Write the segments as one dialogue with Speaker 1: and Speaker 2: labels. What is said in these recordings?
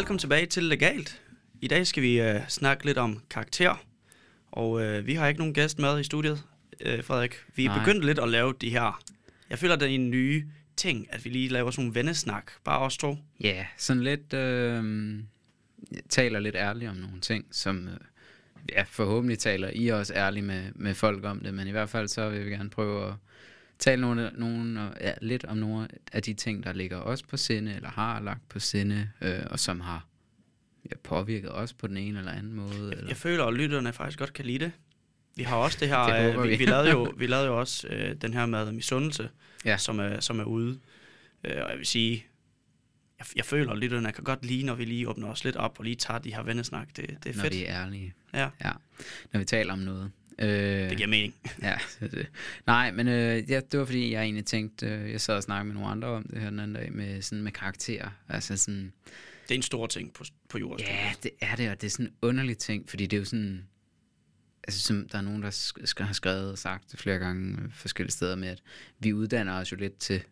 Speaker 1: Velkommen tilbage til Legalt. I dag skal vi øh, snakke lidt om karakter. Og øh, vi har ikke nogen gæst med i studiet, øh, Frederik. Vi er
Speaker 2: Nej.
Speaker 1: begyndt lidt at lave de her... Jeg føler, det er en ny ting, at vi lige laver sådan nogle vennesnak. Bare os to.
Speaker 2: Ja, yeah, sådan lidt... Øh, taler lidt ærligt om nogle ting, som... Øh, ja, forhåbentlig taler I også ærligt med, med folk om det, men i hvert fald så vil vi gerne prøve at tale nogle, nogle, ja, lidt om nogle af de ting, der ligger os på sinde, eller har lagt på sinde, øh, og som har ja, påvirket os på den ene eller anden måde. Eller?
Speaker 1: Jeg føler, at lytterne faktisk godt kan lide det. Vi har også det her...
Speaker 2: Det
Speaker 1: øh, vi,
Speaker 2: vi.
Speaker 1: lavede jo, vi lavede jo også øh, den her med misundelse,
Speaker 2: Ja.
Speaker 1: som, er, som er ude. Øh, og jeg vil sige... Jeg, jeg føler, at lytterne kan godt lide, når vi lige åbner os lidt op og lige tager de her vennesnak. Det, det er
Speaker 2: når
Speaker 1: fedt.
Speaker 2: vi er ærlige.
Speaker 1: Ja,
Speaker 2: Ja, når vi taler om noget. Øh,
Speaker 1: det giver mening.
Speaker 2: Ja, det, det. Nej, men øh, ja, det var fordi, jeg egentlig tænkte, øh, jeg sad og snakkede med nogle andre om det her den anden dag, med, sådan med karakterer. Altså sådan,
Speaker 1: Det er en stor ting på, på jorden.
Speaker 2: ja, det er det, og det er sådan en underlig ting, fordi det er jo sådan, altså som der er nogen, der sk- har skrevet og sagt flere gange øh, forskellige steder med, at vi uddanner os jo lidt til,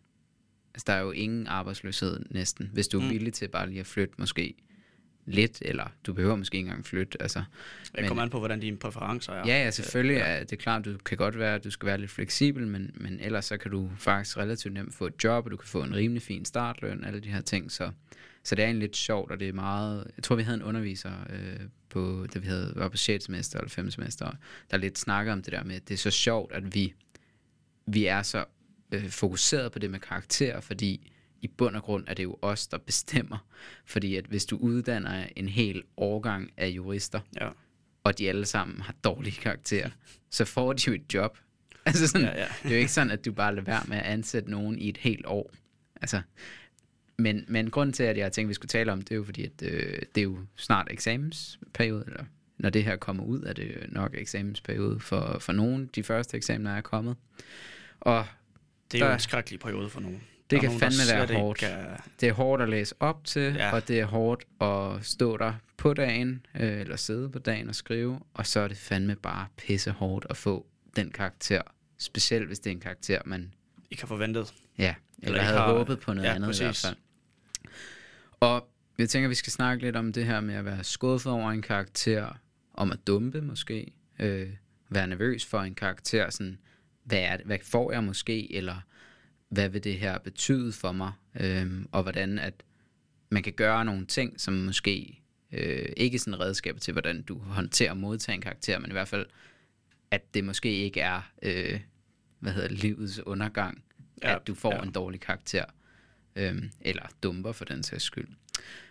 Speaker 2: altså der er jo ingen arbejdsløshed næsten, hvis du er
Speaker 1: Mm.
Speaker 2: villig til bare lige at flytte måske lidt, eller du behøver måske ikke engang flytte, altså
Speaker 1: Jeg kommer an på, hvordan dine præferencer er.
Speaker 2: Ja, ja, selvfølgelig ja. er det klart, du kan godt være, at du skal være lidt fleksibel, men, men ellers så kan du faktisk relativt nemt få et job, og du kan få en rimelig fin startløn, alle de her ting, så, så det er egentlig lidt sjovt, og det er meget, jeg tror vi havde en underviser øh, på, da vi havde, var på 6. semester eller 5. semester, der lidt snakkede om det der med, at det er så sjovt, at vi, vi er så øh, fokuseret på det med karakter, fordi i bund og grund er det jo os, der bestemmer, fordi at hvis du uddanner en hel årgang af jurister,
Speaker 1: Ja,
Speaker 2: og de alle sammen har dårlige karakterer, så får de jo et job. Altså sådan,
Speaker 1: Ja, ja.
Speaker 2: det er jo ikke sådan, at du bare lader være med at ansætte nogen i et helt år. Altså, men, men grunden til, at jeg tænkte, at vi skulle tale om det, er jo fordi, at øh, det er jo snart eksamensperiode, eller når det her kommer ud, er det jo nok eksamensperiode for, for nogen. De første eksamener er kommet. Og
Speaker 1: det er jo
Speaker 2: Der-
Speaker 1: en skrækkelig periode for nogen.
Speaker 2: Det kan
Speaker 1: nogen,
Speaker 2: fandme være
Speaker 1: slet ikke
Speaker 2: hårdt.
Speaker 1: kan-
Speaker 2: det er hårdt at læse op til,
Speaker 1: Ja.
Speaker 2: og det er hårdt at stå der på dagen, øh, eller sidde på dagen og skrive, og så er det fandme bare pisse hårdt at få den karakter, specielt hvis det er en karakter, man
Speaker 1: ikke har forventet.
Speaker 2: ja, eller, eller havde
Speaker 1: har-
Speaker 2: håbet på noget
Speaker 1: ja,
Speaker 2: andet i hvert
Speaker 1: præcis.
Speaker 2: fald. Og jeg tænker, vi skal snakke lidt om det her med at være skuffet over en karakter, om at dumpe måske, øh, være nervøs for en karakter, sådan, hvad, er det, hvad får jeg måske, eller hvad vil det her betyde for mig, øhm, og hvordan at man kan gøre nogle ting, som måske øh, ikke sådan redskaber til, hvordan du håndterer og modtager en karakter, men i hvert fald, at det måske ikke er, øh, hvad hedder livets undergang,
Speaker 1: Ja,
Speaker 2: at du får
Speaker 1: ja.
Speaker 2: en dårlig karakter, øhm, eller dumper for den sags skyld.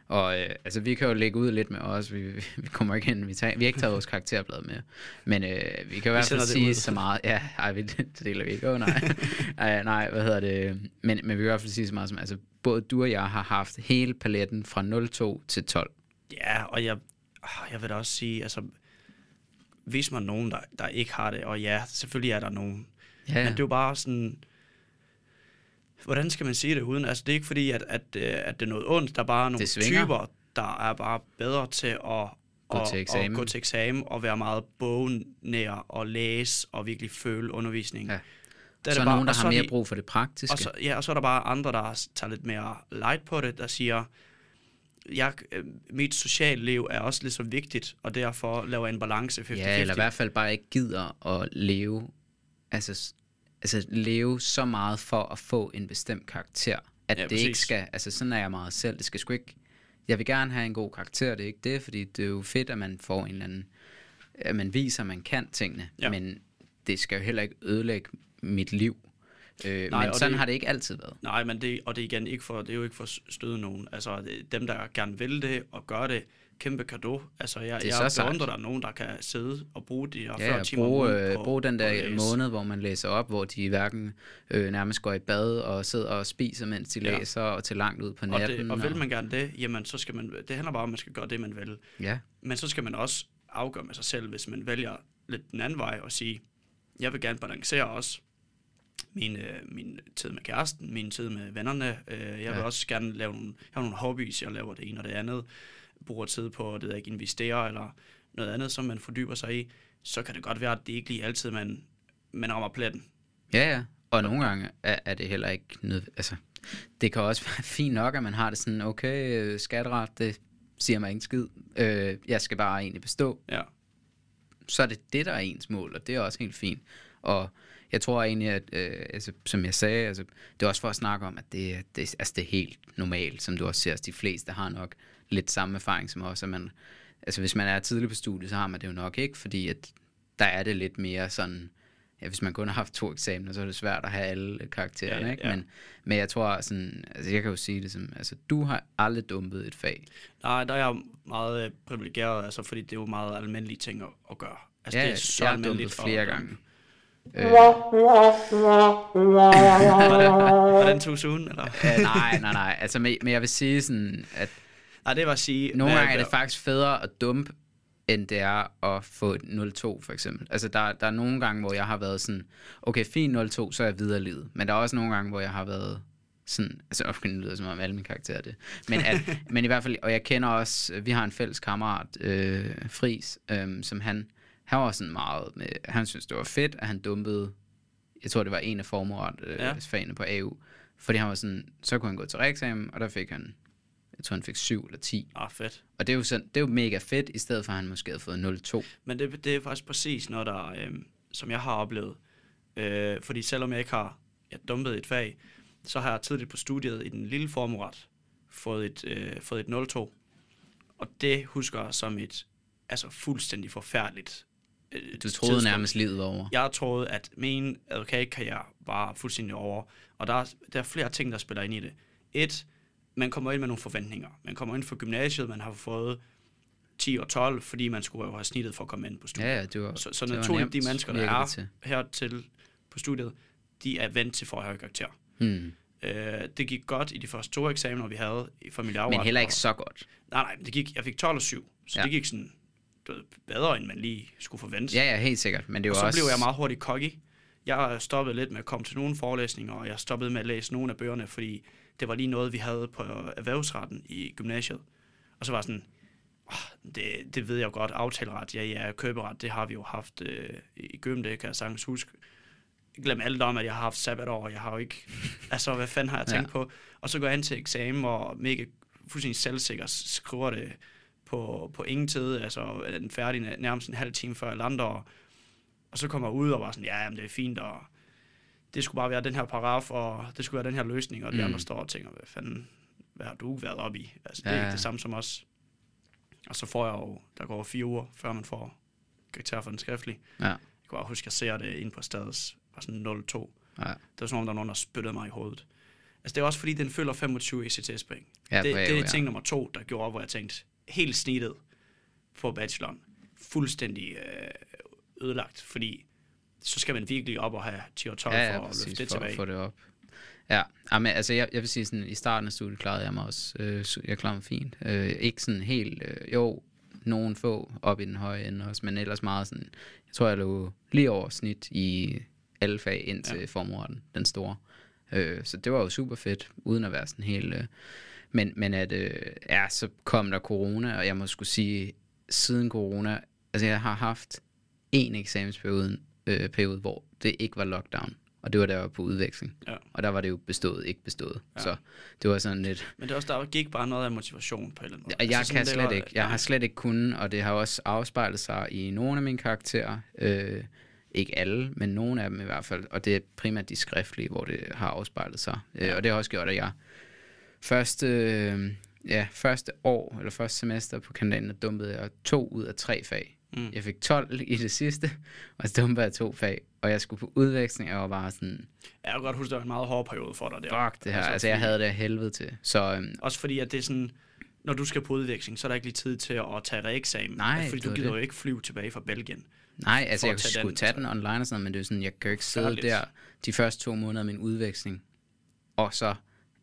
Speaker 2: Og øh, altså, vi kan jo lægge ud lidt med os, vi, vi, kommer ikke ind, vi, tager, vi har ikke taget vores karakterblad med, men øh, vi kan i hvert fald sige så meget, ja, ej, vi, det deler vi ikke, oh, nej. Ej, nej, hvad hedder det, men, men vi kan i hvert fald sige så meget som, altså, både du og jeg har haft hele paletten fra 02 til 12.
Speaker 1: Ja, og jeg, jeg vil da også sige, altså, hvis man nogen, der, der ikke har det, og ja, selvfølgelig er der nogen,
Speaker 2: Ja,
Speaker 1: men det er jo bare sådan, hvordan skal man sige det uden, altså det er ikke fordi, at, at, øh, at det er noget ondt, der er bare nogle typer, der er bare bedre til at
Speaker 2: Gå
Speaker 1: at,
Speaker 2: til eksamen.
Speaker 1: At gå til eksamen og være meget bognær og læse og virkelig føle undervisning.
Speaker 2: Ja.
Speaker 1: Der er
Speaker 2: så er
Speaker 1: bare-
Speaker 2: nogen, der
Speaker 1: og
Speaker 2: har
Speaker 1: er
Speaker 2: mere brug for det praktiske.
Speaker 1: Og så, ja, og så er der bare andre, der tager lidt mere light på det, der siger, jeg, øh, mit sociale liv er også lige så vigtigt, og derfor laver jeg en balance 50-50.
Speaker 2: Ja, eller i hvert fald bare ikke gider at leve, altså, altså leve så meget for at få en bestemt karakter, at
Speaker 1: Ja,
Speaker 2: det ikke
Speaker 1: præcis.
Speaker 2: skal, altså sådan er jeg meget selv, det skal sgu ikke, jeg vil gerne have en god karakter, det er ikke det, fordi det er jo fedt, at man får en eller anden, at man viser, at man kan tingene,
Speaker 1: Ja.
Speaker 2: men det skal jo heller ikke ødelægge mit liv. Øh,
Speaker 1: Nej,
Speaker 2: men sådan
Speaker 1: det-
Speaker 2: har det ikke altid været.
Speaker 1: Nej, men det, og det er igen ikke for, det er jo ikke for at støde nogen. Altså, dem, der gerne vil det og gør det, kæmpe kado. Altså, jeg,
Speaker 2: Det er
Speaker 1: jeg
Speaker 2: så
Speaker 1: beundrer, der er nogen, der kan sidde og bruge de her 40
Speaker 2: Ja,
Speaker 1: timer om
Speaker 2: bruge, øh,
Speaker 1: på-
Speaker 2: bruge den der måned, hvor man læser op, hvor de hverken øh, nærmest går i bad og sidder og spiser, mens de
Speaker 1: Ja.
Speaker 2: læser, og til langt ud på
Speaker 1: Og,
Speaker 2: natten.
Speaker 1: det, og vil man gerne det, jamen så skal man, det handler bare om, at man skal gøre det, man vil.
Speaker 2: Ja,
Speaker 1: Men så skal man også afgøre med sig selv, hvis man vælger lidt den anden vej og sige, jeg vil gerne balancere også min, øh, min tid med kæresten, min tid med vennerne. Øh, jeg vil
Speaker 2: Ja.
Speaker 1: også gerne lave nogle, jeg har nogle hobbies, jeg laver det ene og det andet. Bruger tid på jeg ikke investere eller noget andet, som man fordyber sig i. Så kan det godt være, at det ikke lige altid, man, man rammer pletten.
Speaker 2: ja, ja. Og nogle gange er, er det heller ikke nød... Altså, det kan også være fint nok, at man har det sådan, okay, øh, skatteret, det siger mig ingen skid. Øh, jeg skal bare egentlig bestå.
Speaker 1: Ja.
Speaker 2: Så er det det, der er ens mål, og det er også helt fint. Og jeg tror egentlig, at øh, altså, som jeg sagde, altså, det er også for at snakke om, at det, det, altså, det er helt normalt, som du også ser, at de fleste har nok lidt samme erfaring som os, at man, altså hvis man er tidlig på studiet, så har man det jo nok ikke, fordi at der er det lidt mere sådan, ja, hvis man kun har haft to eksamener, så er det svært at have alle karaktererne,
Speaker 1: Ja,
Speaker 2: ikke?
Speaker 1: ja.
Speaker 2: Men, men jeg tror sådan, altså jeg kan jo sige det som, altså du har aldrig dumpet et fag.
Speaker 1: Nej, der er jeg meget øh, privilegeret, altså, fordi det er jo meget almindelige ting at, at gøre. Altså,
Speaker 2: Ja,
Speaker 1: det er så
Speaker 2: jeg har dumpet flere
Speaker 1: at-
Speaker 2: gange.
Speaker 1: Den, var den too soon, eller?
Speaker 2: Uh, nej, nej, nej. Altså, men, men jeg vil sige sådan, at
Speaker 1: Nej, det var at sige...
Speaker 2: nogle gange er det faktisk federe at dumpe, end det er at få et 0-2, for eksempel. Altså, der, der er nogle gange, hvor jeg har været sådan, okay, fint 0-2, så er jeg videre livet. Men der er også nogle gange, hvor jeg har været sådan, altså ofte lyder som om alle mine karakterer er det. Men, at, men i hvert fald, og jeg kender også, vi har en fælles kammerat, øh, Fris, øh, som han, han var sådan meget med, han synes det var fedt, at han dumpede, jeg tror det var en af formueret øh,
Speaker 1: Ja.
Speaker 2: ja. fagene på AU, fordi han var sådan, så kunne han gå til reeksamen, og der fik han, jeg tror han fik 7 eller 10.
Speaker 1: Ah, fedt.
Speaker 2: Og det er jo, sådan, det er jo mega fedt, i stedet for at han måske havde fået 0-2.
Speaker 1: Men det, det er faktisk præcis noget, der, øh, som jeg har oplevet. Øh, fordi selvom jeg ikke har jeg dumpet et fag, så har jeg tidligt på studiet i den lille formueret fået et, øh, fået et 0-2. Og det husker jeg som et altså fuldstændig forfærdeligt øh,
Speaker 2: Du troede
Speaker 1: tidspunkt.
Speaker 2: nærmest livet over.
Speaker 1: Jeg troede, at min advokatkarriere var fuldstændig over. Og der er, der er flere ting, der spiller ind i det. Et, man kommer ind med nogle forventninger. Man kommer ind fra gymnasiet, man har fået 10 og 12, fordi man skulle jo have snittet for at komme ind på studiet.
Speaker 2: Ja, ja, det var,
Speaker 1: Så, så
Speaker 2: det var
Speaker 1: naturligt,
Speaker 2: nemt,
Speaker 1: de mennesker, der er
Speaker 2: til.
Speaker 1: hertil på studiet, de er vant til for høje karakter.
Speaker 2: Hmm.
Speaker 1: Øh, det gik godt i de første to eksamener, vi havde i familieafret.
Speaker 2: Men heller ikke
Speaker 1: og-
Speaker 2: så godt.
Speaker 1: Nej, nej, det gik, jeg fik 12 og 7, så
Speaker 2: Ja.
Speaker 1: det gik sådan bedre, end man lige skulle forvente.
Speaker 2: Ja, ja, helt sikkert. Men det
Speaker 1: og
Speaker 2: var
Speaker 1: så
Speaker 2: også...
Speaker 1: blev jeg meget hurtigt cocky. Jeg stoppede lidt med at komme til nogle forelæsninger, og jeg stoppede med at læse nogle af bøgerne, fordi det var lige noget, vi havde på erhvervsretten i gymnasiet. Og så var jeg sådan, oh, det, det ved jeg jo godt, aftaleret, ja, ja, køberet, det har vi jo haft øh, i gym, det kan jeg sagtens huske. Glem alt om, at jeg har haft sabbatår, jeg har jo ikke, altså hvad fanden har jeg tænkt
Speaker 2: Ja.
Speaker 1: på? Og så går jeg ind til eksamen, og mega fuldstændig selvsikker skriver det på, på ingen tid, altså den færdig næ- nærmest en halv time før alle andre, og, og så kommer jeg ud og var sådan, ja, jamen, det er fint, og det skulle bare være den her paragraf, og det skulle være den her løsning, og de
Speaker 2: Mm.
Speaker 1: andre står og tænker, hvad fanden, hvad har du været op i? Altså, det er
Speaker 2: Ja,
Speaker 1: ikke det samme som os. Og så får jeg jo, der går fire uger, før man får karakter for den skriftlige.
Speaker 2: Ja,
Speaker 1: Jeg kan bare huske, at jeg ser det ind på stads, var sådan 0-2.
Speaker 2: ja.
Speaker 1: Det var som om, der var nogen, der spyttede mig i hovedet. Altså, det er også fordi, den følger 25 ECTS-point.
Speaker 2: ja
Speaker 1: det, det er
Speaker 2: ja.
Speaker 1: ting nummer to, der gjorde op, hvor jeg tænkte, helt snittet på bacheloren. Fuldstændig øh, ødelagt, fordi så skal man virkelig op og have 10 og 12
Speaker 2: ja, ja,
Speaker 1: for at
Speaker 2: præcis,
Speaker 1: løfte det
Speaker 2: for
Speaker 1: tilbage.
Speaker 2: få det op. Ja, ja men altså jeg, jeg vil sige sådan, i starten af studiet klarede jeg mig også, øh, jeg klarede mig fint. Øh, ikke sådan helt, øh, jo, nogen få op i den høje ende også, men ellers meget sådan, jeg tror jeg lå lige over snit i alle fag ind til ja. formuretten, den store. Øh, så det var jo super fedt, uden at være sådan helt... Øh, men, men at, øh, ja, så kom der corona, og jeg må skulle sige, siden corona, altså jeg har haft en eksamensperiode, øh, periode, hvor det ikke var lockdown, og det var der var på udveksling.
Speaker 1: Ja.
Speaker 2: Og der var det jo bestået, ikke bestået. Ja.
Speaker 1: Ja.
Speaker 2: Så det var sådan lidt...
Speaker 1: Men det er også, der gik bare noget af motivation på en eller anden måde.
Speaker 2: Jeg
Speaker 1: Altså,
Speaker 2: kan slet
Speaker 1: var-
Speaker 2: ikke. Jeg har slet ikke kunnet, og det har også afspejlet sig i nogle af mine karakterer. Øh, ikke alle, men nogle af dem i hvert fald. Og det er primært de skriftlige, hvor det har afspejlet sig. Øh, og det har også gjort, at jeg første, øh, ja, første år, eller første semester på der dumpede jeg to ud af tre fag.
Speaker 1: Mm.
Speaker 2: Jeg fik 12 i det sidste, og så dumpede jeg to fag. Og jeg skulle på udveksling, og jeg var bare sådan,
Speaker 1: Jeg kan godt huske, det var en meget hård periode for dig der.
Speaker 2: fuck det her. Altså, jeg
Speaker 1: fordi-
Speaker 2: havde det helvede til. Så øhm,
Speaker 1: Også fordi, at det er sådan, når du skal på udveksling, så er der ikke lige tid til at tage reeksamen.
Speaker 2: Nej,
Speaker 1: Fordi
Speaker 2: det
Speaker 1: du gider
Speaker 2: det.
Speaker 1: jo ikke flyve tilbage fra Belgien.
Speaker 2: Nej, altså jeg
Speaker 1: tage
Speaker 2: skulle
Speaker 1: den,
Speaker 2: tage den online og sådan noget, men det er sådan, jeg kan jo ikke sidde
Speaker 1: Forfærdeligt.
Speaker 2: der de første to måneder af min udveksling, og så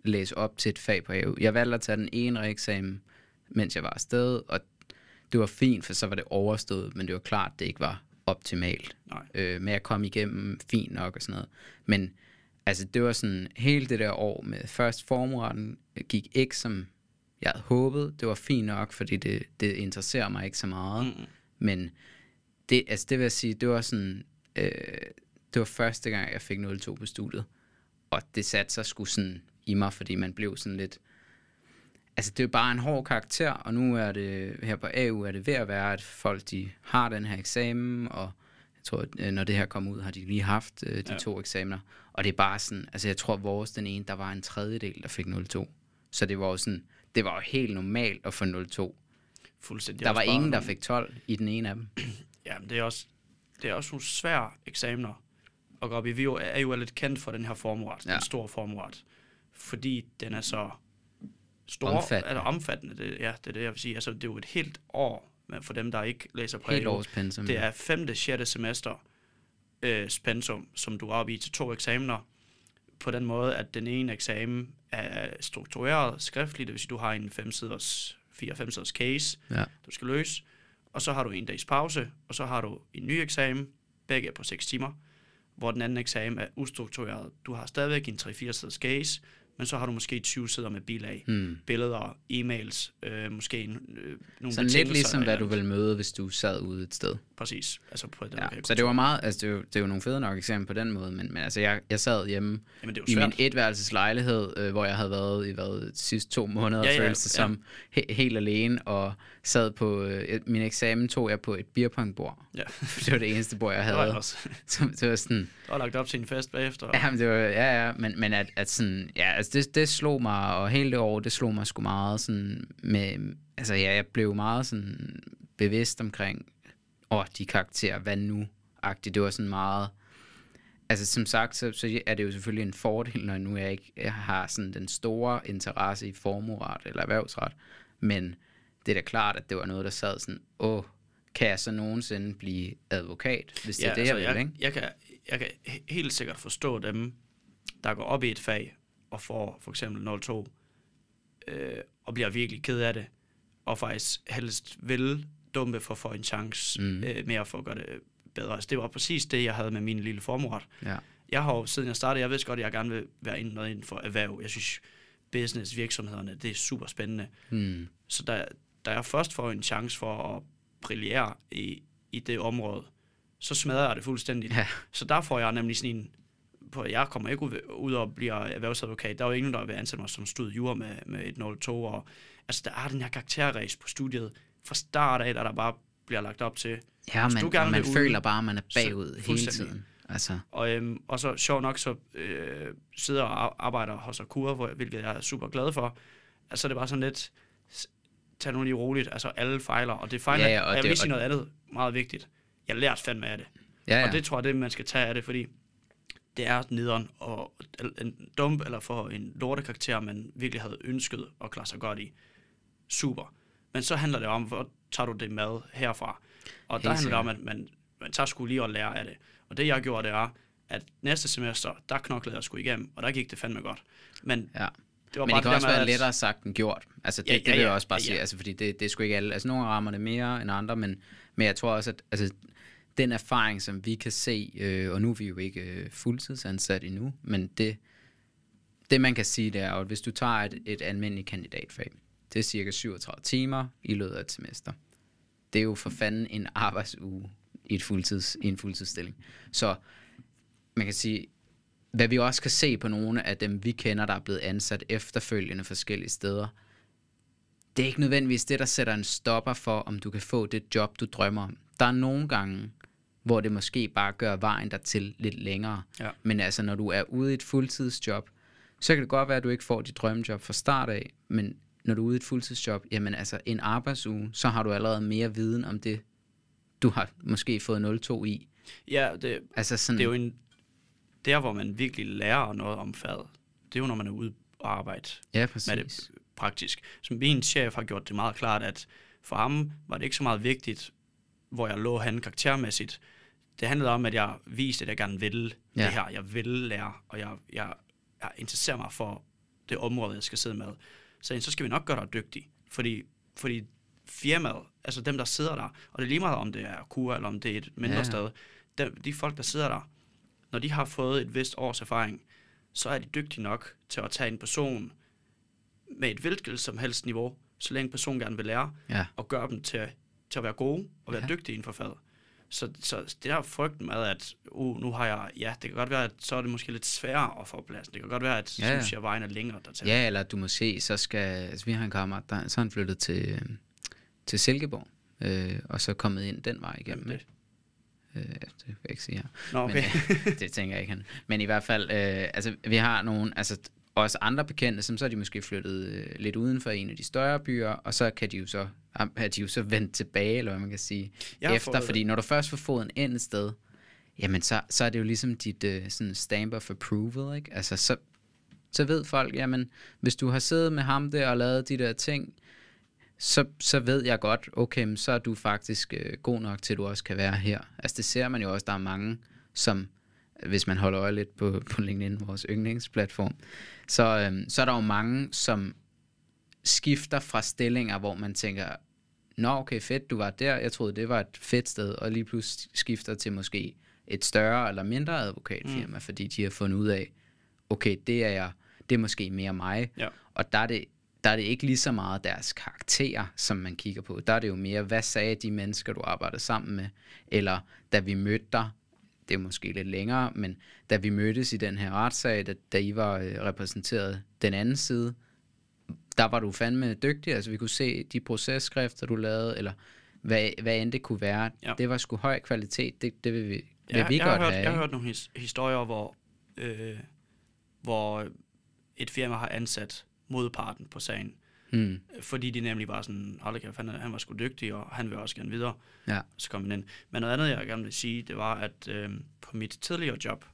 Speaker 2: læse op til et fag på AU. Jeg valgte at tage den ene reeksamen, mens jeg var afsted, og det var fint, for så var det overstået, men det var klart, det ikke var optimalt.
Speaker 1: Nej.
Speaker 2: Øh, men jeg kom igennem fint nok og sådan noget. Men altså, det var sådan, hele det der år med først formueretten gik ikke som jeg havde håbet. Det var fint nok, fordi det, det interesserer mig ikke så meget.
Speaker 1: Mm.
Speaker 2: Men det, altså det vil jeg sige, det var sådan, øh, det var første gang, jeg fik 0-2 på studiet. Og det satte sig sgu sådan i mig, fordi man blev sådan lidt, altså det er jo bare en hård karakter, og nu er det her på AU er det ved at være, at folk de har den her eksamen, og jeg tror, at øh, når det her kommer ud, har de lige haft øh, de
Speaker 1: Ja.
Speaker 2: to eksamener. Og det er bare sådan, altså jeg tror vores den ene, der var en tredjedel, der fik 0,2. Så det var jo sådan, det var jo helt normalt at få 0,2.
Speaker 1: Fuldstændig
Speaker 2: Der var ingen, der fik 12 i den ene af dem.
Speaker 1: Ja, men det er også, det er også nogle svære eksamener at gå op i. Vi er jo, er jo lidt kendt for den her formret. Ja. den store formret, fordi den er så stor,
Speaker 2: Omfattende.
Speaker 1: eller omfattende, det, ja, det er det, jeg vil sige. Altså, det er jo et helt år, men for dem, der ikke læser på
Speaker 2: Helt års pensum.
Speaker 1: det er 5. 6. semester øh, pensum, som du er oppe i til to eksamener, på den måde, at den ene eksamen er struktureret skriftligt, det vil sige, du har en 5-siders, 4-5 siders case,
Speaker 2: Ja.
Speaker 1: du skal løse, og så har du en dags pause, og så har du en ny eksamen, begge er på 6 timer, hvor den anden eksamen er ustruktureret. Du har stadigvæk en 3-4 siders case, men så har du måske 20 sider med bilag,
Speaker 2: Hmm.
Speaker 1: billeder, e-mails, øh, måske en, øh, nogle
Speaker 2: Sådan lidt ligesom, hvad du vil møde, hvis du sad ude et sted.
Speaker 1: Præcis, altså på den
Speaker 2: Ja. Så det var meget, altså det er jo, det er jo nogle fede nok eksempler på den måde, men, men altså jeg, jeg sad hjemme
Speaker 1: Jamen,
Speaker 2: i min etværelses lejlighed, øh, hvor jeg havde været i hvad, de sidste to måneder,
Speaker 1: Ja,
Speaker 2: ja,
Speaker 1: ja,
Speaker 2: ja, føles det
Speaker 1: ja.
Speaker 2: som he- helt alene, og sad på, øh, min eksamen tog jeg på et beerpongbord.
Speaker 1: Ja.
Speaker 2: det var det eneste bord, jeg
Speaker 1: Det var
Speaker 2: havde.
Speaker 1: også.
Speaker 2: Så det var sådan,
Speaker 1: var lagt op til en fest bagefter.
Speaker 2: ja, men det var, ja, ja, men, men at, at sådan, ja, altså det, det slog mig, og hele det år, det slog mig sgu meget sådan med, altså ja, jeg blev meget sådan bevidst omkring, åh, de karakterer, hvad nu? Agtigt. Det var sådan meget, altså som sagt, så, så er det jo selvfølgelig en fordel, når nu jeg ikke jeg har sådan den store interesse i formueret eller erhvervsret, men det er da klart, at det var noget, der sad sådan, åh, kan jeg så nogensinde blive advokat, hvis det er det, jeg vil,
Speaker 1: jeg,
Speaker 2: ikke?
Speaker 1: jeg, kan, jeg kan he- helt sikkert forstå dem, der går op i et fag og får for eksempel 02 øh, og bliver virkelig ked af det, og faktisk helst vil dumpe for at få en chance
Speaker 2: Mm.
Speaker 1: mm. øh, mere for at gøre det bedre. Altså, det var præcis det, jeg havde med min lille formueret.
Speaker 2: Ja.
Speaker 1: Jeg har jo, siden jeg startede, jeg ved godt, at jeg gerne vil være inden, noget inden for erhverv. Jeg synes, business, virksomhederne, det er super spændende.
Speaker 2: Hmm.
Speaker 1: Så da, da jeg først får en chance for at brillere i, i det område, så smadrer jeg det fuldstændig.
Speaker 2: Ja.
Speaker 1: Så der får jeg nemlig sådan en, på, jeg kommer ikke ud, ud og bliver erhvervsadvokat. Der er jo ingen, der vil ansætte mig som stud jura med, med et 02. Og, altså, der er den her karakterræs på studiet. Fra start af, der der bare bliver lagt op til.
Speaker 2: Ja, man,
Speaker 1: du gerne
Speaker 2: man
Speaker 1: vil ud,
Speaker 2: føler bare, at man er
Speaker 1: så-
Speaker 2: bagud hele
Speaker 1: fuldstændig.
Speaker 2: tiden. Altså,
Speaker 1: Og, øhm, og så sjov nok, så øh, sidder og ar- arbejder hos Akura, hvor, hvilket jeg er super glad for. Altså det er bare sådan lidt, tag nu lige roligt, altså alle fejler, og det fejler,
Speaker 2: Ja, ja, og
Speaker 1: og jeg
Speaker 2: det-
Speaker 1: vil sige
Speaker 2: og-
Speaker 1: noget andet meget vigtigt. Jeg lærte fandme af det.
Speaker 2: ja, ja.
Speaker 1: Og det tror jeg, det man skal tage af det, fordi det er nederen og en dump eller for en lortekarakter, man virkelig havde ønsket at klare sig godt i. Super. Men så handler det om, hvor tager du det med herfra? Og der
Speaker 2: Helt
Speaker 1: handler det om, at man, man tager skulle lige at lære af det. Og det jeg gjorde, det er, at næste semester, der knoklede jeg sgu igennem, og der gik det fandme godt. Men
Speaker 2: ja.
Speaker 1: det var
Speaker 2: Men
Speaker 1: bare
Speaker 2: det kan
Speaker 1: der
Speaker 2: også være
Speaker 1: at-
Speaker 2: lettere sagt end gjort. Altså, det,
Speaker 1: Ja,
Speaker 2: ja, det
Speaker 1: ja,
Speaker 2: vil jeg også bare
Speaker 1: ja,
Speaker 2: sige,
Speaker 1: ja.
Speaker 2: altså, fordi det, det er sgu ikke alle. Altså, nogle rammer det mere end andre, men, men jeg tror også, at altså, den erfaring, som vi kan se, øh, og nu er vi jo ikke øh, fuldtidsansat endnu, men det, det man kan sige, det er jo, at hvis du tager et, et almindeligt kandidatfag, det er cirka 37 timer i løbet af et semester. Det er jo for fanden en arbejdsuge i, et fuldtids, i en fuldtidsstilling. Så man kan sige, hvad vi også kan se på nogle af dem, vi kender, der er blevet ansat efterfølgende forskellige steder, det er ikke nødvendigvis det, der sætter en stopper for, om du kan få det job, du drømmer om. Der er nogle gange, hvor det måske bare gør vejen dertil lidt længere.
Speaker 1: Ja.
Speaker 2: Men altså, når du er ude i et fuldtidsjob, så kan det godt være, at du ikke får dit drømmejob fra start af, men når du er ude i et fuldtidsjob, jamen altså en arbejdsuge, så har du allerede mere viden om det, du har måske fået 0,2 i.
Speaker 1: Ja, det,
Speaker 2: Altså sådan,
Speaker 1: det er jo en, der, hvor man virkelig lærer noget om faget, det er jo, når man er ude og arbejde
Speaker 2: ja, præcis.
Speaker 1: med det praktisk. Så min chef har gjort det meget klart, at for ham var det ikke så meget vigtigt, hvor jeg lå han karaktermæssigt. Det handlede om, at jeg viste, at jeg gerne ville ja. Det her. Jeg vil lære, og jeg, jeg, jeg interesserer mig for det område, jeg skal sidde med. Så, så skal vi nok gøre dig dygtig, fordi, fordi firmaet, altså dem, der sidder der, og det er lige meget, om det er kur, eller om det er et mindre
Speaker 2: Ja.
Speaker 1: sted, de, de folk, der sidder der, når de har fået et vist års erfaring, så er de dygtige nok til at tage en person med et hvilket som helst niveau, så længe personen gerne vil lære,
Speaker 2: Ja.
Speaker 1: og gøre dem til, til at være gode og være
Speaker 2: ja.
Speaker 1: dygtige inden for faget. Så, så det der frygten med, at uh, nu har jeg, ja, det kan godt være, at så er det måske lidt sværere at få pladsen. Det kan godt være, at
Speaker 2: Ja, ja.
Speaker 1: synes jeg, vejen er længere dertil.
Speaker 2: Ja, eller du måske så skal... Altså, vi har en kammerat, der, så er han flyttet til, øh, til Silkeborg, øh, og så kommet ind den vej igennem.
Speaker 1: Er
Speaker 2: ikke? Øh, det vil jeg ikke sige her.
Speaker 1: Nå, okay.
Speaker 2: Men, øh, det tænker jeg ikke, han. Men i hvert fald, øh, altså, vi har nogle, altså, også andre bekendte, som så er de måske flyttet øh, lidt uden for en af de større byer, og så kan de jo så, er de jo så vendt tilbage, eller hvad man kan sige,
Speaker 1: Jeg
Speaker 2: efter, fordi når du først får foden ind et sted, jamen så, så er det jo ligesom dit øh, sådan stamp of approval, ikke? Altså, så, så ved folk, jamen, hvis du har siddet med ham der og lavet de der ting, så, så ved jeg godt, okay, så er du faktisk øh, god nok til, at du også kan være her. Altså det ser man jo også, der er mange, som, hvis man holder øje lidt på, på LinkedIn, vores yndlingsplatform, så, øh, så er der jo mange, som skifter fra stillinger, hvor man tænker, nå okay, fedt, du var der, jeg troede, det var et fedt sted, og lige pludselig skifter til måske et større eller mindre advokatfirma, mm. fordi de har fundet ud af, okay, det er jeg, det er måske mere mig,
Speaker 1: Ja.
Speaker 2: og der er det der er det ikke lige så meget deres karakterer, som man kigger på. Der er det jo mere, hvad sagde de mennesker, du arbejdede sammen med? Eller da vi mødte dig, det er måske lidt længere, men da vi mødtes i den her retssag, da, da I var øh, repræsenteret den anden side, der var du fandme dygtig. Altså vi kunne se de processkrifter, du lavede, eller hvad, hvad end det kunne være.
Speaker 1: Ja.
Speaker 2: Det var sgu høj kvalitet. Det, det vil vi, vil
Speaker 1: Ja,
Speaker 2: vi
Speaker 1: jeg,
Speaker 2: godt
Speaker 1: har hørt,
Speaker 2: have.
Speaker 1: jeg har hørt nogle his, historier, hvor, øh, hvor et firma har ansat modparten på sagen,
Speaker 2: Hmm.
Speaker 1: fordi de nemlig var sådan, hold kæft, han, han var sgu dygtig, og han vil også gerne videre.
Speaker 2: Ja.
Speaker 1: Så kom han ind. Men noget andet, jeg gerne vil sige, det var, at øh, på mit tidligere job,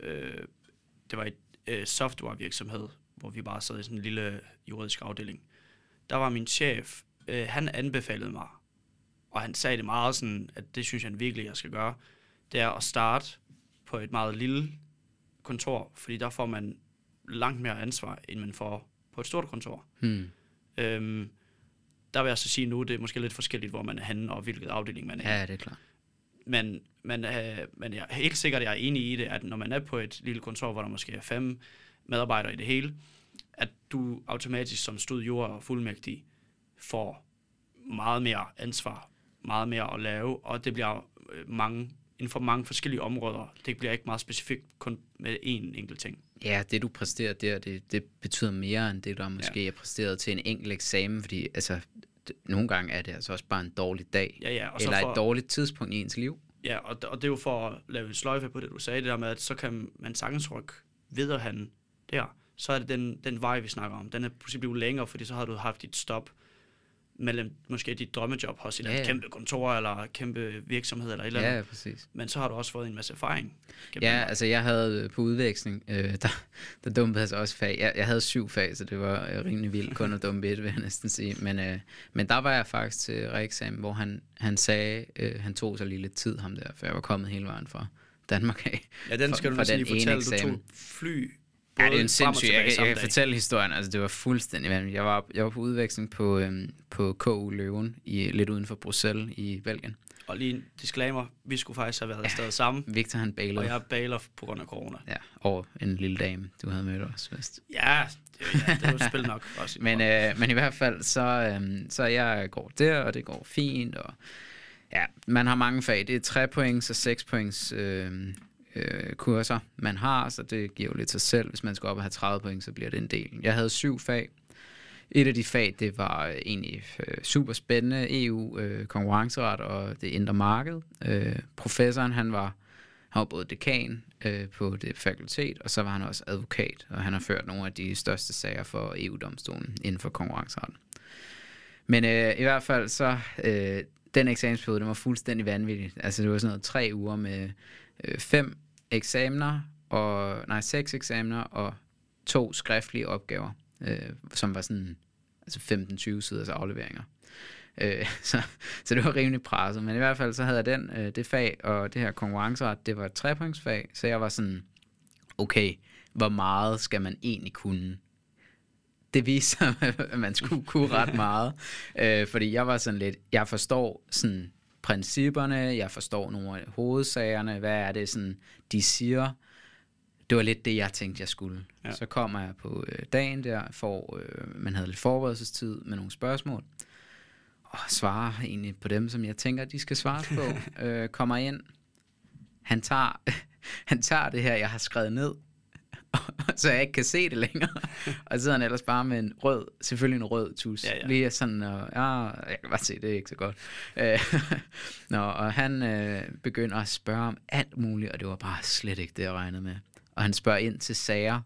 Speaker 1: øh, det var et øh, softwarevirksomhed, hvor vi bare sad i sådan en lille juridisk afdeling. Der var min chef, øh, han anbefalede mig, og han sagde det meget sådan, at det synes han virkelig, jeg skal gøre, det er at starte på et meget lille kontor, fordi der får man langt mere ansvar, end man får på et stort kontor.
Speaker 2: Hmm.
Speaker 1: Øhm, der vil jeg så sige nu, det er måske lidt forskelligt, hvor man er henne, og hvilket afdeling man er i.
Speaker 2: Ja, det er klart.
Speaker 1: Men, men, øh, men jeg er helt sikkert, jeg er enig i det, at når man er på et lille kontor, hvor der måske er fem medarbejdere i det hele, at du automatisk som studiejour og fuldmægtig får meget mere ansvar, meget mere at lave, og det bliver øh, mange, inden for mange forskellige områder. Det bliver ikke meget specifikt kun med én enkelt ting.
Speaker 2: Ja, det du præsterer der, det, det betyder mere end det, der måske ja. er præsteret til en enkelt eksamen, fordi altså, nogle gange er det altså også bare en dårlig dag,
Speaker 1: Ja, ja, og
Speaker 2: eller
Speaker 1: for-
Speaker 2: et dårligt tidspunkt i ens liv.
Speaker 1: Ja, og, og det er jo for at lave en sløjfe på det, du sagde, det der med, at så kan man sagtens rykke videre han der. Så er det den, den vej, vi snakker om. Den er pludselig blevet længere, fordi så har du haft dit stop mellem måske dit drømmejob hos et
Speaker 2: Ja,
Speaker 1: ja, kæmpe kontor, eller kæmpe virksomhed, eller et eller andet.
Speaker 2: ja, præcis.
Speaker 1: Men så har du også fået en masse erfaring.
Speaker 2: Ja,
Speaker 1: den.
Speaker 2: altså jeg havde øh, på udveksling, øh, der, der dumpede jeg så også fag. Jeg, jeg havde syv fag, så det var øh, rimelig vildt kun at dumpe et, vil jeg næsten sige. Men, øh, men der var jeg faktisk til reeksamen, hvor han, han sagde, øh, han tog sig lige lidt tid, ham der, for jeg var kommet hele vejen fra Danmark af.
Speaker 1: ja, den skal du
Speaker 2: for
Speaker 1: næsten
Speaker 2: den
Speaker 1: lige fortælle. Du tog fly
Speaker 2: Ja, det er en sindssyg. Jeg,
Speaker 1: samme
Speaker 2: jeg kan fortælle historien. Altså, det var fuldstændig vanvittigt. Jeg var, jeg var på udveksling på, øhm, på KU Løven, i, lidt uden for Bruxelles i Belgien.
Speaker 1: Og lige en disclaimer, vi skulle faktisk have været afsted sammen,
Speaker 2: Victor han bailede.
Speaker 1: og jeg baler på grund af corona.
Speaker 2: Ja, og en lille dame, du havde mødt os, vist.
Speaker 1: Ja, det, ja, det er jo et spil nok. Også i
Speaker 2: Men, øh, men i hvert fald, så, øhm, så jeg går der, og det går fint, og ja, man har mange fag. Det er 3 points og 6 points øh, øh, kurser, man har, så det giver jo lidt sig selv. Hvis man skal op og have 30 point, så bliver det en del. Jeg havde syv fag. Et af de fag, det var egentlig øh, super spændende. EU, øh, konkurrenceret og det indre marked. Øh, professoren, han var, han var både dekan øh, på det fakultet, og så var han også advokat, og han har ført nogle af de største sager for EU-domstolen inden for konkurrenceret. Men øh, i hvert fald så, øh, den eksamensperiode, den var fuldstændig vanvittig. Altså det var sådan noget tre uger med øh, fem eksamener, og, nej, seks eksamener og to skriftlige opgaver, øh, som var sådan altså 15-20 siders afleveringer. Øh, så, så det var rimelig presset, men i hvert fald så havde jeg den, øh, det fag, og det her konkurrenceret, det var et trepointsfag, så jeg var sådan, okay, hvor meget skal man egentlig kunne? Det viste sig, at man skulle kunne ret meget, øh, fordi jeg var sådan lidt, jeg forstår sådan principperne, jeg forstår nogle af hovedsagerne, hvad er det sådan, de siger, det var lidt det, jeg tænkte, jeg skulle.
Speaker 1: Ja.
Speaker 2: Så kommer jeg på øh, dagen der, for øh, man havde lidt forberedelsestid med nogle spørgsmål. og svarer egentlig på dem, som jeg tænker, de skal svare på. øh, kommer ind. Han tager, han tager det her, jeg har skrevet ned, så jeg ikke kan se det længere. og så sidder han ellers bare med en rød, selvfølgelig en rød tus.
Speaker 1: Ja, ja.
Speaker 2: Lige sådan, og, ja, jeg kan bare se, det er ikke så godt. Øh, Nå, og han øh, begynder at spørge om alt muligt, og det var bare slet ikke det, jeg regnede med. Og han spørger ind til sager.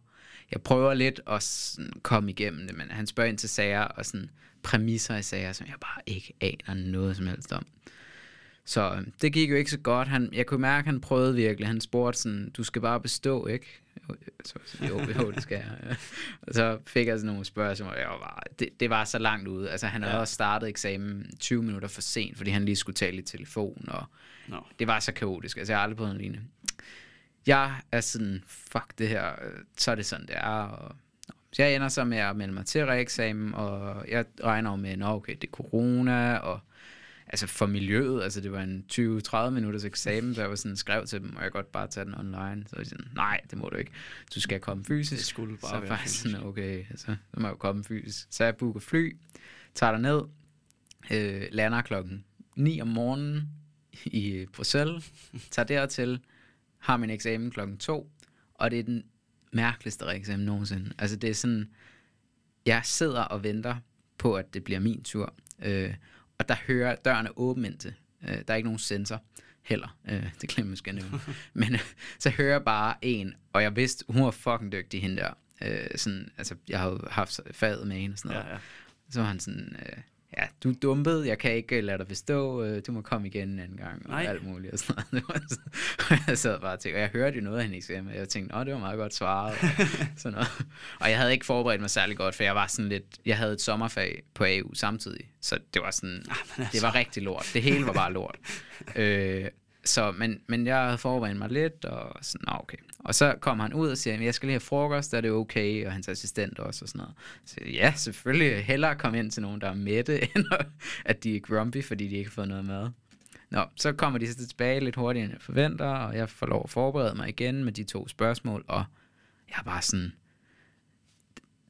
Speaker 2: Jeg prøver lidt at sådan, komme igennem det, men han spørger ind til sager og sådan præmisser i sager, som jeg bare ikke aner noget som helst om. Så det gik jo ikke så godt. Han, jeg kunne mærke, at han prøvede virkelig. Han spurgte sådan, du skal bare bestå, ikke? Så, jo, jo, det skal jeg. Og så fik jeg sådan nogle spørgsmål, og jeg var det, det var så langt ude. Altså, han havde
Speaker 1: Ja.
Speaker 2: også startet eksamen 20 minutter for sent, fordi han lige skulle tale i telefon, og
Speaker 1: Nå.
Speaker 2: det var så kaotisk. Altså, jeg har aldrig prøvet en lignende. Jeg er sådan, fuck det her, så er det sådan, det er. Og, så jeg ender så med at melde mig til reeksamen, og jeg regner med, at okay, det er corona, og altså for miljøet, altså det var en 20-30 minutters eksamen, så jeg var sådan skrev til dem, og jeg godt bare tage den online. Så var de sådan, nej, det må du ikke. Du skal komme fysisk.
Speaker 1: Det skulle bare
Speaker 2: så
Speaker 1: være fysisk.
Speaker 2: sådan, okay, altså, så må jeg jo komme fysisk. Så jeg booker fly, tager der ned, øh, lander klokken 9 om morgenen i Bruxelles, tager dertil, har min eksamen klokken 2, og det er den mærkeligste eksamen nogensinde. Altså det er sådan, jeg sidder og venter på, at det bliver min tur, øh, og der hører døren er åben indtil. Øh, der er ikke nogen sensor heller. Øh, det glemmer jeg måske at nævne. Men øh, så hører jeg bare en, og jeg vidste, hun var fucking dygtig, hende der. Øh, sådan, altså, jeg har jo haft faget med hende og sådan noget.
Speaker 1: Ja, ja.
Speaker 2: Så var han sådan, øh, ja, du er dumpet, jeg kan ikke øh, lade dig bestå, øh, du må komme igen en anden gang, og
Speaker 1: Nej.
Speaker 2: alt muligt og sådan noget. Og jeg sad bare og tænkte, og jeg hørte jo noget af hende eksamen, og jeg tænkte, åh, det var meget godt svaret, og sådan noget. Og jeg havde ikke forberedt mig særlig godt, for jeg var sådan lidt, jeg havde et sommerfag på AU samtidig, så det var sådan,
Speaker 1: altså.
Speaker 2: det var rigtig lort. Det hele var bare lort. øh, så, men, men jeg havde forberedt mig lidt, og sådan, nå, okay. Og så kom han ud og siger, jeg skal lige have frokost, er det okay? Og hans assistent også og sådan noget. Så ja, selvfølgelig hellere komme ind til nogen, der er mætte, end at de er grumpy, fordi de ikke har fået noget mad. Nå, så kommer de så tilbage lidt hurtigere, end jeg forventer, og jeg får lov at forberede mig igen med de to spørgsmål, og jeg er bare sådan...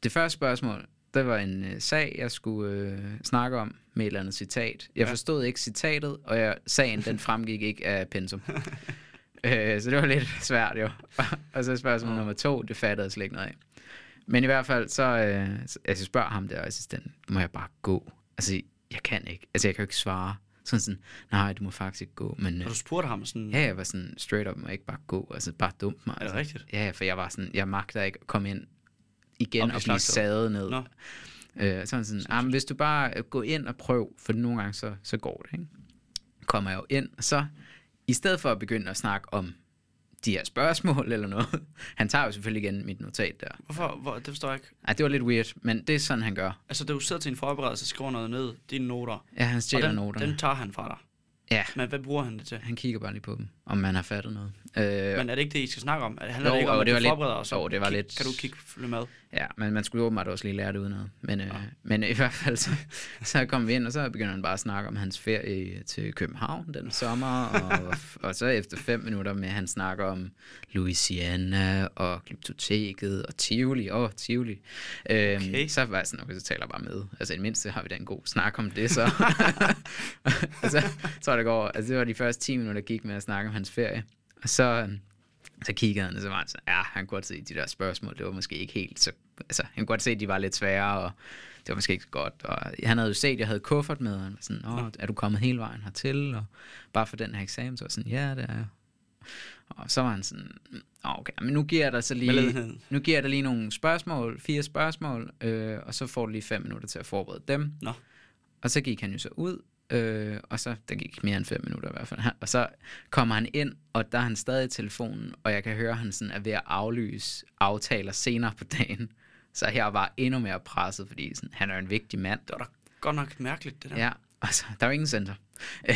Speaker 2: Det første spørgsmål, det var en øh, sag, jeg skulle øh, snakke om med et eller andet citat. Jeg
Speaker 1: Ja.
Speaker 2: forstod ikke citatet, og jeg, sagen den fremgik ikke af pensum. øh, så det var lidt svært jo. og så spørgsmål
Speaker 1: Nå.
Speaker 2: nummer to, det fattede jeg slet ikke noget af. Men i hvert fald, så øh, så- altså, jeg spørger ham der assistenten, må jeg bare gå? Altså, jeg kan ikke. Altså, jeg kan jo ikke svare. Sådan sådan, nej, du må faktisk ikke gå. Men øh,
Speaker 1: Og du spurgte ham sådan,
Speaker 2: ja, jeg var sådan, straight up, må jeg ikke bare gå? Altså, bare dump mig.
Speaker 1: er det
Speaker 2: Altså.
Speaker 1: rigtigt?
Speaker 2: Ja, for jeg var sådan, jeg magter ikke at komme ind igen
Speaker 1: Og
Speaker 2: og
Speaker 1: blive slagtet.
Speaker 2: sadet ned.
Speaker 1: Nå.
Speaker 2: Øh, sådan sådan, ah, men hvis du bare øh, går ind og prøv, for nogle gange så, så går det, ikke? Kommer jeg jo ind, og så i stedet for at begynde at snakke om de her spørgsmål eller noget, han tager jo selvfølgelig igen mit notat der.
Speaker 1: Hvorfor? Hvor, det forstår jeg ikke.
Speaker 2: Ej, det var lidt weird, men det er sådan, han gør.
Speaker 1: Altså, da du sidder til en forberedelse og skriver noget ned, dine noter,
Speaker 2: Ja, han
Speaker 1: og
Speaker 2: stjæler
Speaker 1: den,
Speaker 2: noterne.
Speaker 1: den tager han fra dig.
Speaker 2: Ja,
Speaker 1: Men hvad bruger han det til?
Speaker 2: han kigger bare lige på dem, om man har fattet noget. Øh,
Speaker 1: Men er det ikke det, I skal snakke om? Handler
Speaker 2: Jo,
Speaker 1: det ikke om, at
Speaker 2: det
Speaker 1: du
Speaker 2: var lidt-
Speaker 1: forbereder dig, så
Speaker 2: jo, det var
Speaker 1: kig-
Speaker 2: lidt-
Speaker 1: Kan du kigge følge med?
Speaker 2: Ja, men man skulle jo åbenbart også lige lære det udenad. Men, øh,
Speaker 1: Ja.
Speaker 2: men i hvert fald, så, så kom vi ind, og så begynder han bare at snakke om hans ferie til København den sommer, og, og så efter fem minutter med, han snakker om Louisiana, og Glyptoteket, og Tivoli, og Tivoli. Øhm,
Speaker 1: Okay.
Speaker 2: Så var jeg sådan, okay, så taler jeg bare med. Altså i det mindste har vi da en god snak om det, så. og så jeg, det går, altså det var de første 10 minutter, der gik med at snakke om hans ferie. Og så, øhm, så kiggede han, og så var han sådan, ja, han kunne godt se de der spørgsmål, det var måske ikke helt så, altså, han kunne godt se, at de var lidt svære, og det var måske ikke så godt, og han havde jo set, at jeg havde kuffert med, og han var sådan, Åh, er du kommet hele vejen hertil, og bare for den her eksamen, så var sådan, ja, det er jeg. Og så var han sådan, "Åh, okay, men nu giver jeg dig så lige, nu giver jeg dig lige nogle spørgsmål, fire spørgsmål, øh, og så får du lige fem minutter til at forberede dem.
Speaker 1: Nå.
Speaker 2: Og så gik han jo så ud, øh, og så, der gik mere end fem minutter i hvert fald, og så kommer han ind, og der er han stadig i telefonen, og jeg kan høre, at han sådan er ved at aflyse aftaler senere på dagen. Så jeg var endnu mere presset, fordi sådan, han er en vigtig mand.
Speaker 1: Det var da godt nok mærkeligt, det der.
Speaker 2: Ja, altså, der er jo ingen center.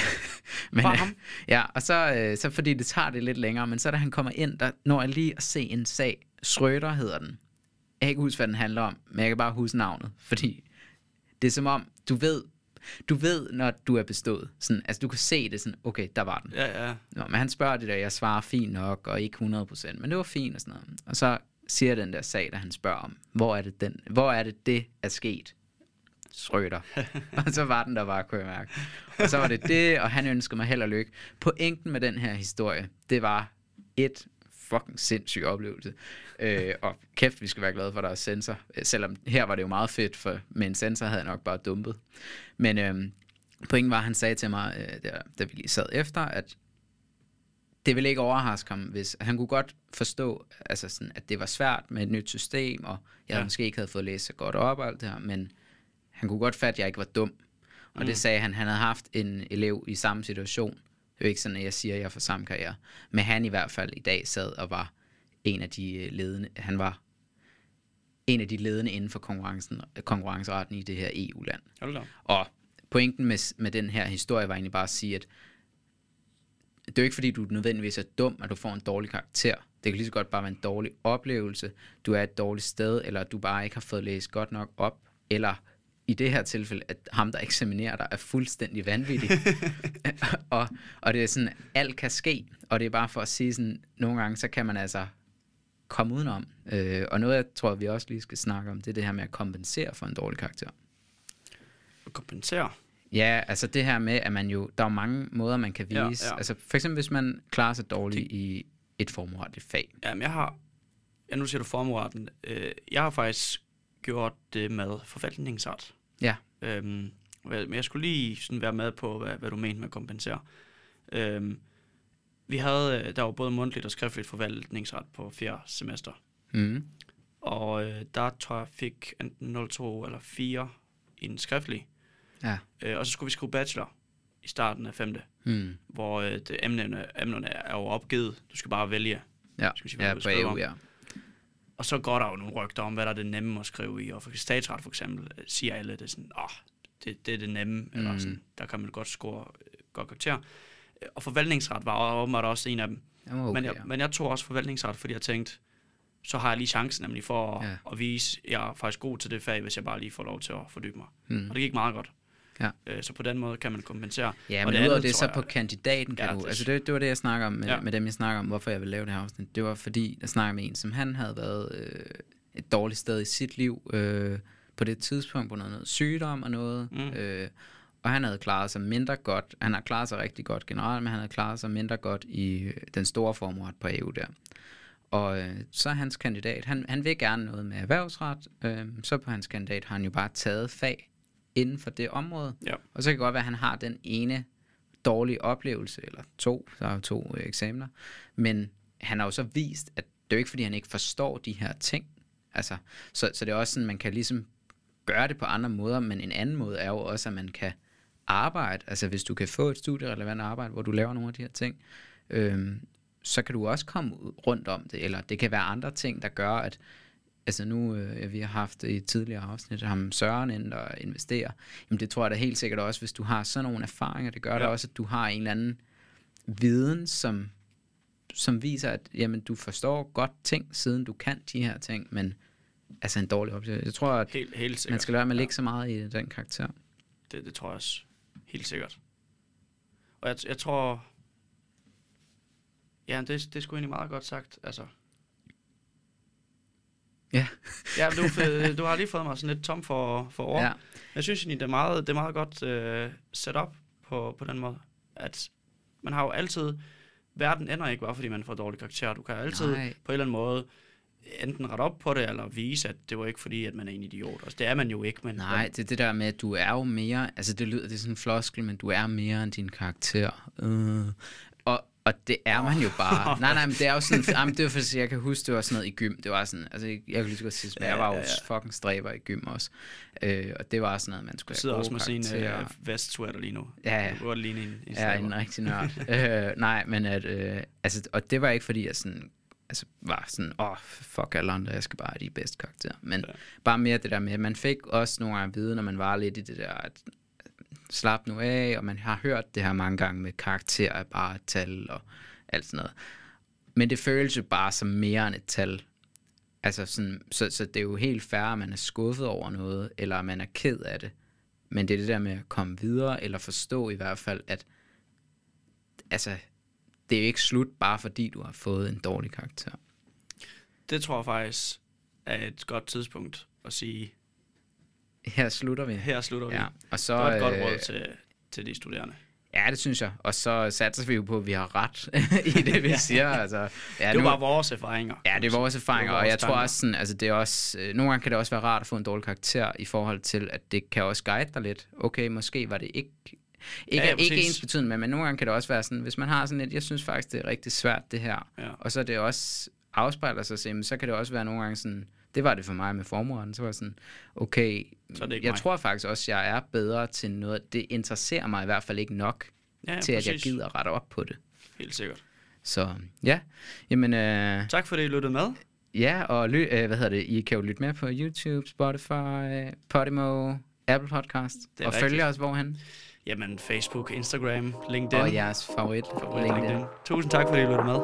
Speaker 2: men,
Speaker 1: Bare
Speaker 2: øh,
Speaker 1: ham?
Speaker 2: Ja, og så, øh, så fordi det tager det lidt længere, men så da han kommer ind, der når jeg lige at se en sag. Schrøder hedder den. Jeg kan ikke huske, hvad den handler om, men jeg kan bare huske navnet, fordi det er som om, du ved, du ved, når du er bestået. Sådan, altså, du kan se det sådan, okay, der var den.
Speaker 1: Ja, ja.
Speaker 2: Nå, men han spørger det der, jeg svarer fint nok, og ikke 100%, men det var fint og sådan noget. Og så siger den der sag, der han spørger om, hvor er det, den, hvor er det, det er sket? Schrøder. og så var den der bare, kunne jeg mærke. Og så var det det, og han ønskede mig held og lykke. Pointen med den her historie, det var et fucking sindssyg oplevelse. Øh, og kæft, vi skal være glade for, at der er sensor. Selvom her var det jo meget fedt, for med en sensor havde jeg nok bare dumpet. Men øh, pointen var, at han sagde til mig, øh, der, da vi lige sad efter, at det ville ikke overraske ham, hvis han kunne godt forstå, altså sådan, at det var svært med et nyt system, og jeg ja. måske ikke havde fået læst så godt op og alt det her, men han kunne godt fatte, at jeg ikke var dum. Og mm. det sagde han, han havde haft en elev i samme situation. Det er jo ikke sådan, at jeg siger, at jeg er for samme karriere. Men han i hvert fald i dag sad og var en af de øh, ledende, han var en af de ledende inden for konkurrencen, konkurrenceretten i det her EU-land. Og pointen med, med den her historie var egentlig bare at sige, at det er jo ikke fordi, du nødvendigvis er dum, at du får en dårlig karakter. Det kan lige så godt bare være en dårlig oplevelse. Du er et dårligt sted, eller du bare ikke har fået læst godt nok op, eller i det her tilfælde, at ham, der eksaminerer dig, er fuldstændig vanvittig. og, og det er sådan, alt kan ske, og det er bare for at sige sådan, nogle gange, så kan man altså komme udenom. Øh, og noget, jeg tror, vi også lige skal snakke om, det er det her med at kompensere for en dårlig karakter.
Speaker 1: At kompensere?
Speaker 2: Ja, altså det her med, at man jo, der er mange måder, man kan vise. Ja, ja. Altså for eksempel, hvis man klarer sig dårligt det, i et formueretligt fag.
Speaker 1: Jamen, jeg har, ja, nu siger du formueretten, øh, jeg har faktisk gjort det med forvaltningsret.
Speaker 2: Ja.
Speaker 1: Øhm, men jeg skulle lige sådan være med på, hvad, hvad du mente med at kompensere. Øhm, vi havde, øh, der var både mundtligt og skriftligt forvaltningsret på fjerde semester.
Speaker 2: Mm.
Speaker 1: Og øh, der tror jeg, fik enten 02 eller 4 i en skriftlig.
Speaker 2: Ja.
Speaker 1: Øh, og så skulle vi skrive bachelor i starten af femte,
Speaker 2: mm.
Speaker 1: hvor øh, det, emnerne, emnerne er jo opgivet. Du skal bare vælge.
Speaker 2: Ja, skal sige, ja på EU, ja.
Speaker 1: Og så går der jo nogle rygter om, hvad der er det nemme at skrive i. Og for statsret for eksempel øh, siger alle, det er sådan, åh, oh, det, det er det nemme, mm. eller sådan, der kan man godt score øh, godt karakter. Øh, og forvaltningsret var åbenbart også en af dem.
Speaker 2: Okay,
Speaker 1: men, jeg, ja. men jeg tog også forvaltningsret, fordi jeg tænkte, så har jeg lige chancen nemlig for at, ja. at vise, at jeg er faktisk god til det fag, hvis jeg bare lige får lov til at fordybe mig. Mm. Og det gik meget godt.
Speaker 2: Ja.
Speaker 1: Øh, så på den måde kan man kompensere.
Speaker 2: Ja, men ud af det, så jeg, på kandidaten kan ja, du... Det, altså det, det var det, jeg snakker om med, ja. med dem, jeg snakker om, hvorfor jeg vil lave det her afsnit. Det var fordi, jeg snakker med en, som han havde været øh, et dårligt sted i sit liv øh, på det tidspunkt, på noget, noget sygdom og noget. Mm. Øh, og han havde klaret sig mindre godt. Han har klaret sig rigtig godt generelt, men han havde klaret sig mindre godt i øh, den store formret på EU der. Og øh, så er hans kandidat, han, han vil gerne noget med erhvervsret, øh, så på hans kandidat har han jo bare taget fag inden for det område.
Speaker 1: Ja.
Speaker 2: Og så kan det godt være, at han har den ene dårlige oplevelse, eller to, der er jo to øh, eksamener, men han har jo så vist, at det er jo ikke, fordi han ikke forstår de her ting. Altså, så, så det er også sådan, man kan ligesom gøre det på andre måder, men en anden måde er jo også, at man kan arbejde, altså hvis du kan få et studierelevant arbejde, hvor du laver nogle af de her ting, øhm, så kan du også komme rundt om det, eller det kan være andre ting, der gør, at altså nu, øh, vi har haft i tidligere afsnit, ham Søren ind og investere, jamen det tror jeg da helt sikkert også, hvis du har sådan nogle erfaringer, det gør ja. da også, at du har en eller anden viden, som, som viser, at jamen, du forstår godt ting, siden du kan de her ting, men altså en dårlig oplevelse. Jeg tror, at
Speaker 1: helt, helt
Speaker 2: man skal lade med at lægge ja. så meget i den karakter.
Speaker 1: Det, det tror jeg også. Helt sikkert. Og jeg, jeg tror... Ja, det, det er sgu egentlig meget godt sagt. Altså,
Speaker 2: Ja.
Speaker 1: ja, du, du har lige fået mig sådan lidt tom for, for ord. Ja. Jeg synes egentlig, det er meget, det er meget godt uh, set op på, på den måde, at man har jo altid, verden ender ikke bare, fordi man får dårlig karakter. Du kan altid Nej. på en eller anden måde enten rette op på det, eller vise, at det var ikke fordi, at man er en idiot. Altså, det er man jo ikke. Men,
Speaker 2: Nej, det er det der med, at du er jo mere, altså det lyder, det er sådan en floskel, men du er mere end din karakter. Uh. Og, det er man jo bare. nej, nej, men det er jo sådan, jamen, det var fordi, jeg kan huske, det var sådan noget i gym. Det var sådan, altså jeg, jeg kan lige så godt sige, at jeg var jo ja, ja. fucking stræber i gym også. Øh, og det var sådan noget, man skulle
Speaker 1: have sidder også med sin uh, vestsweater lige nu.
Speaker 2: Ja, ja.
Speaker 1: Du var lige en,
Speaker 2: en Ja, en rigtig nørd. øh, nej, men at, øh, altså, og det var ikke fordi, jeg sådan altså var sådan, åh, oh, fuck alle andre, jeg skal bare have de bedste karakterer. Men ja. bare mere det der med, at man fik også nogle gange at vide, når man var lidt i det der, at slap nu af, og man har hørt det her mange gange med karakterer bare et tal og alt sådan noget. Men det føles jo bare som mere end et tal. Altså sådan, så, så det er jo helt fair, at man er skuffet over noget, eller at man er ked af det. Men det er det der med at komme videre, eller forstå i hvert fald, at altså, det er jo ikke slut, bare fordi du har fået en dårlig karakter.
Speaker 1: Det tror jeg faktisk er et godt tidspunkt at sige,
Speaker 2: her slutter vi.
Speaker 1: Her slutter vi.
Speaker 2: Ja, og så,
Speaker 1: Det var et godt
Speaker 2: øh,
Speaker 1: råd til, til de studerende.
Speaker 2: Ja, det synes jeg. Og så satser vi jo på, at vi har ret i det, vi siger. Altså, ja,
Speaker 1: det
Speaker 2: nu-
Speaker 1: var vores erfaringer.
Speaker 2: Ja, det er vores erfaringer,
Speaker 1: var
Speaker 2: og
Speaker 1: vores
Speaker 2: jeg tror
Speaker 1: tanker.
Speaker 2: også sådan, altså det er også, øh, nogle gange kan det også være rart at få en dårlig karakter i forhold til, at det kan også guide dig lidt. Okay, måske var det ikke, ikke,
Speaker 1: Ja,
Speaker 2: ja, ikke ens betydende, men nogle gange kan det også være sådan, hvis man har sådan et, jeg synes faktisk, det er rigtig svært det her,
Speaker 1: Ja.
Speaker 2: og så er det også afspejler sig, så kan det også være nogle gange sådan, det var det for mig med formueren, så var jeg sådan, okay,
Speaker 1: Så det
Speaker 2: jeg
Speaker 1: mig.
Speaker 2: tror faktisk også, jeg er bedre til noget, det interesserer mig i hvert fald ikke nok,
Speaker 1: Ja,
Speaker 2: til at jeg
Speaker 1: præcis.
Speaker 2: gider rette op på det.
Speaker 1: Helt sikkert.
Speaker 2: Så ja, jamen, øh,
Speaker 1: Tak fordi I lyttede med.
Speaker 2: Ja, og ly- øh, hvad hedder det? I kan jo lytte med på YouTube, Spotify, Podimo, Apple Podcast.
Speaker 1: Det
Speaker 2: og
Speaker 1: rigtigt.
Speaker 2: følge os hvorhen?
Speaker 1: Jamen, Facebook, Instagram, LinkedIn.
Speaker 2: Og jeres favorit,
Speaker 1: Favorit
Speaker 2: LinkedIn.
Speaker 1: LinkedIn. Tusind tak fordi I lyttede med.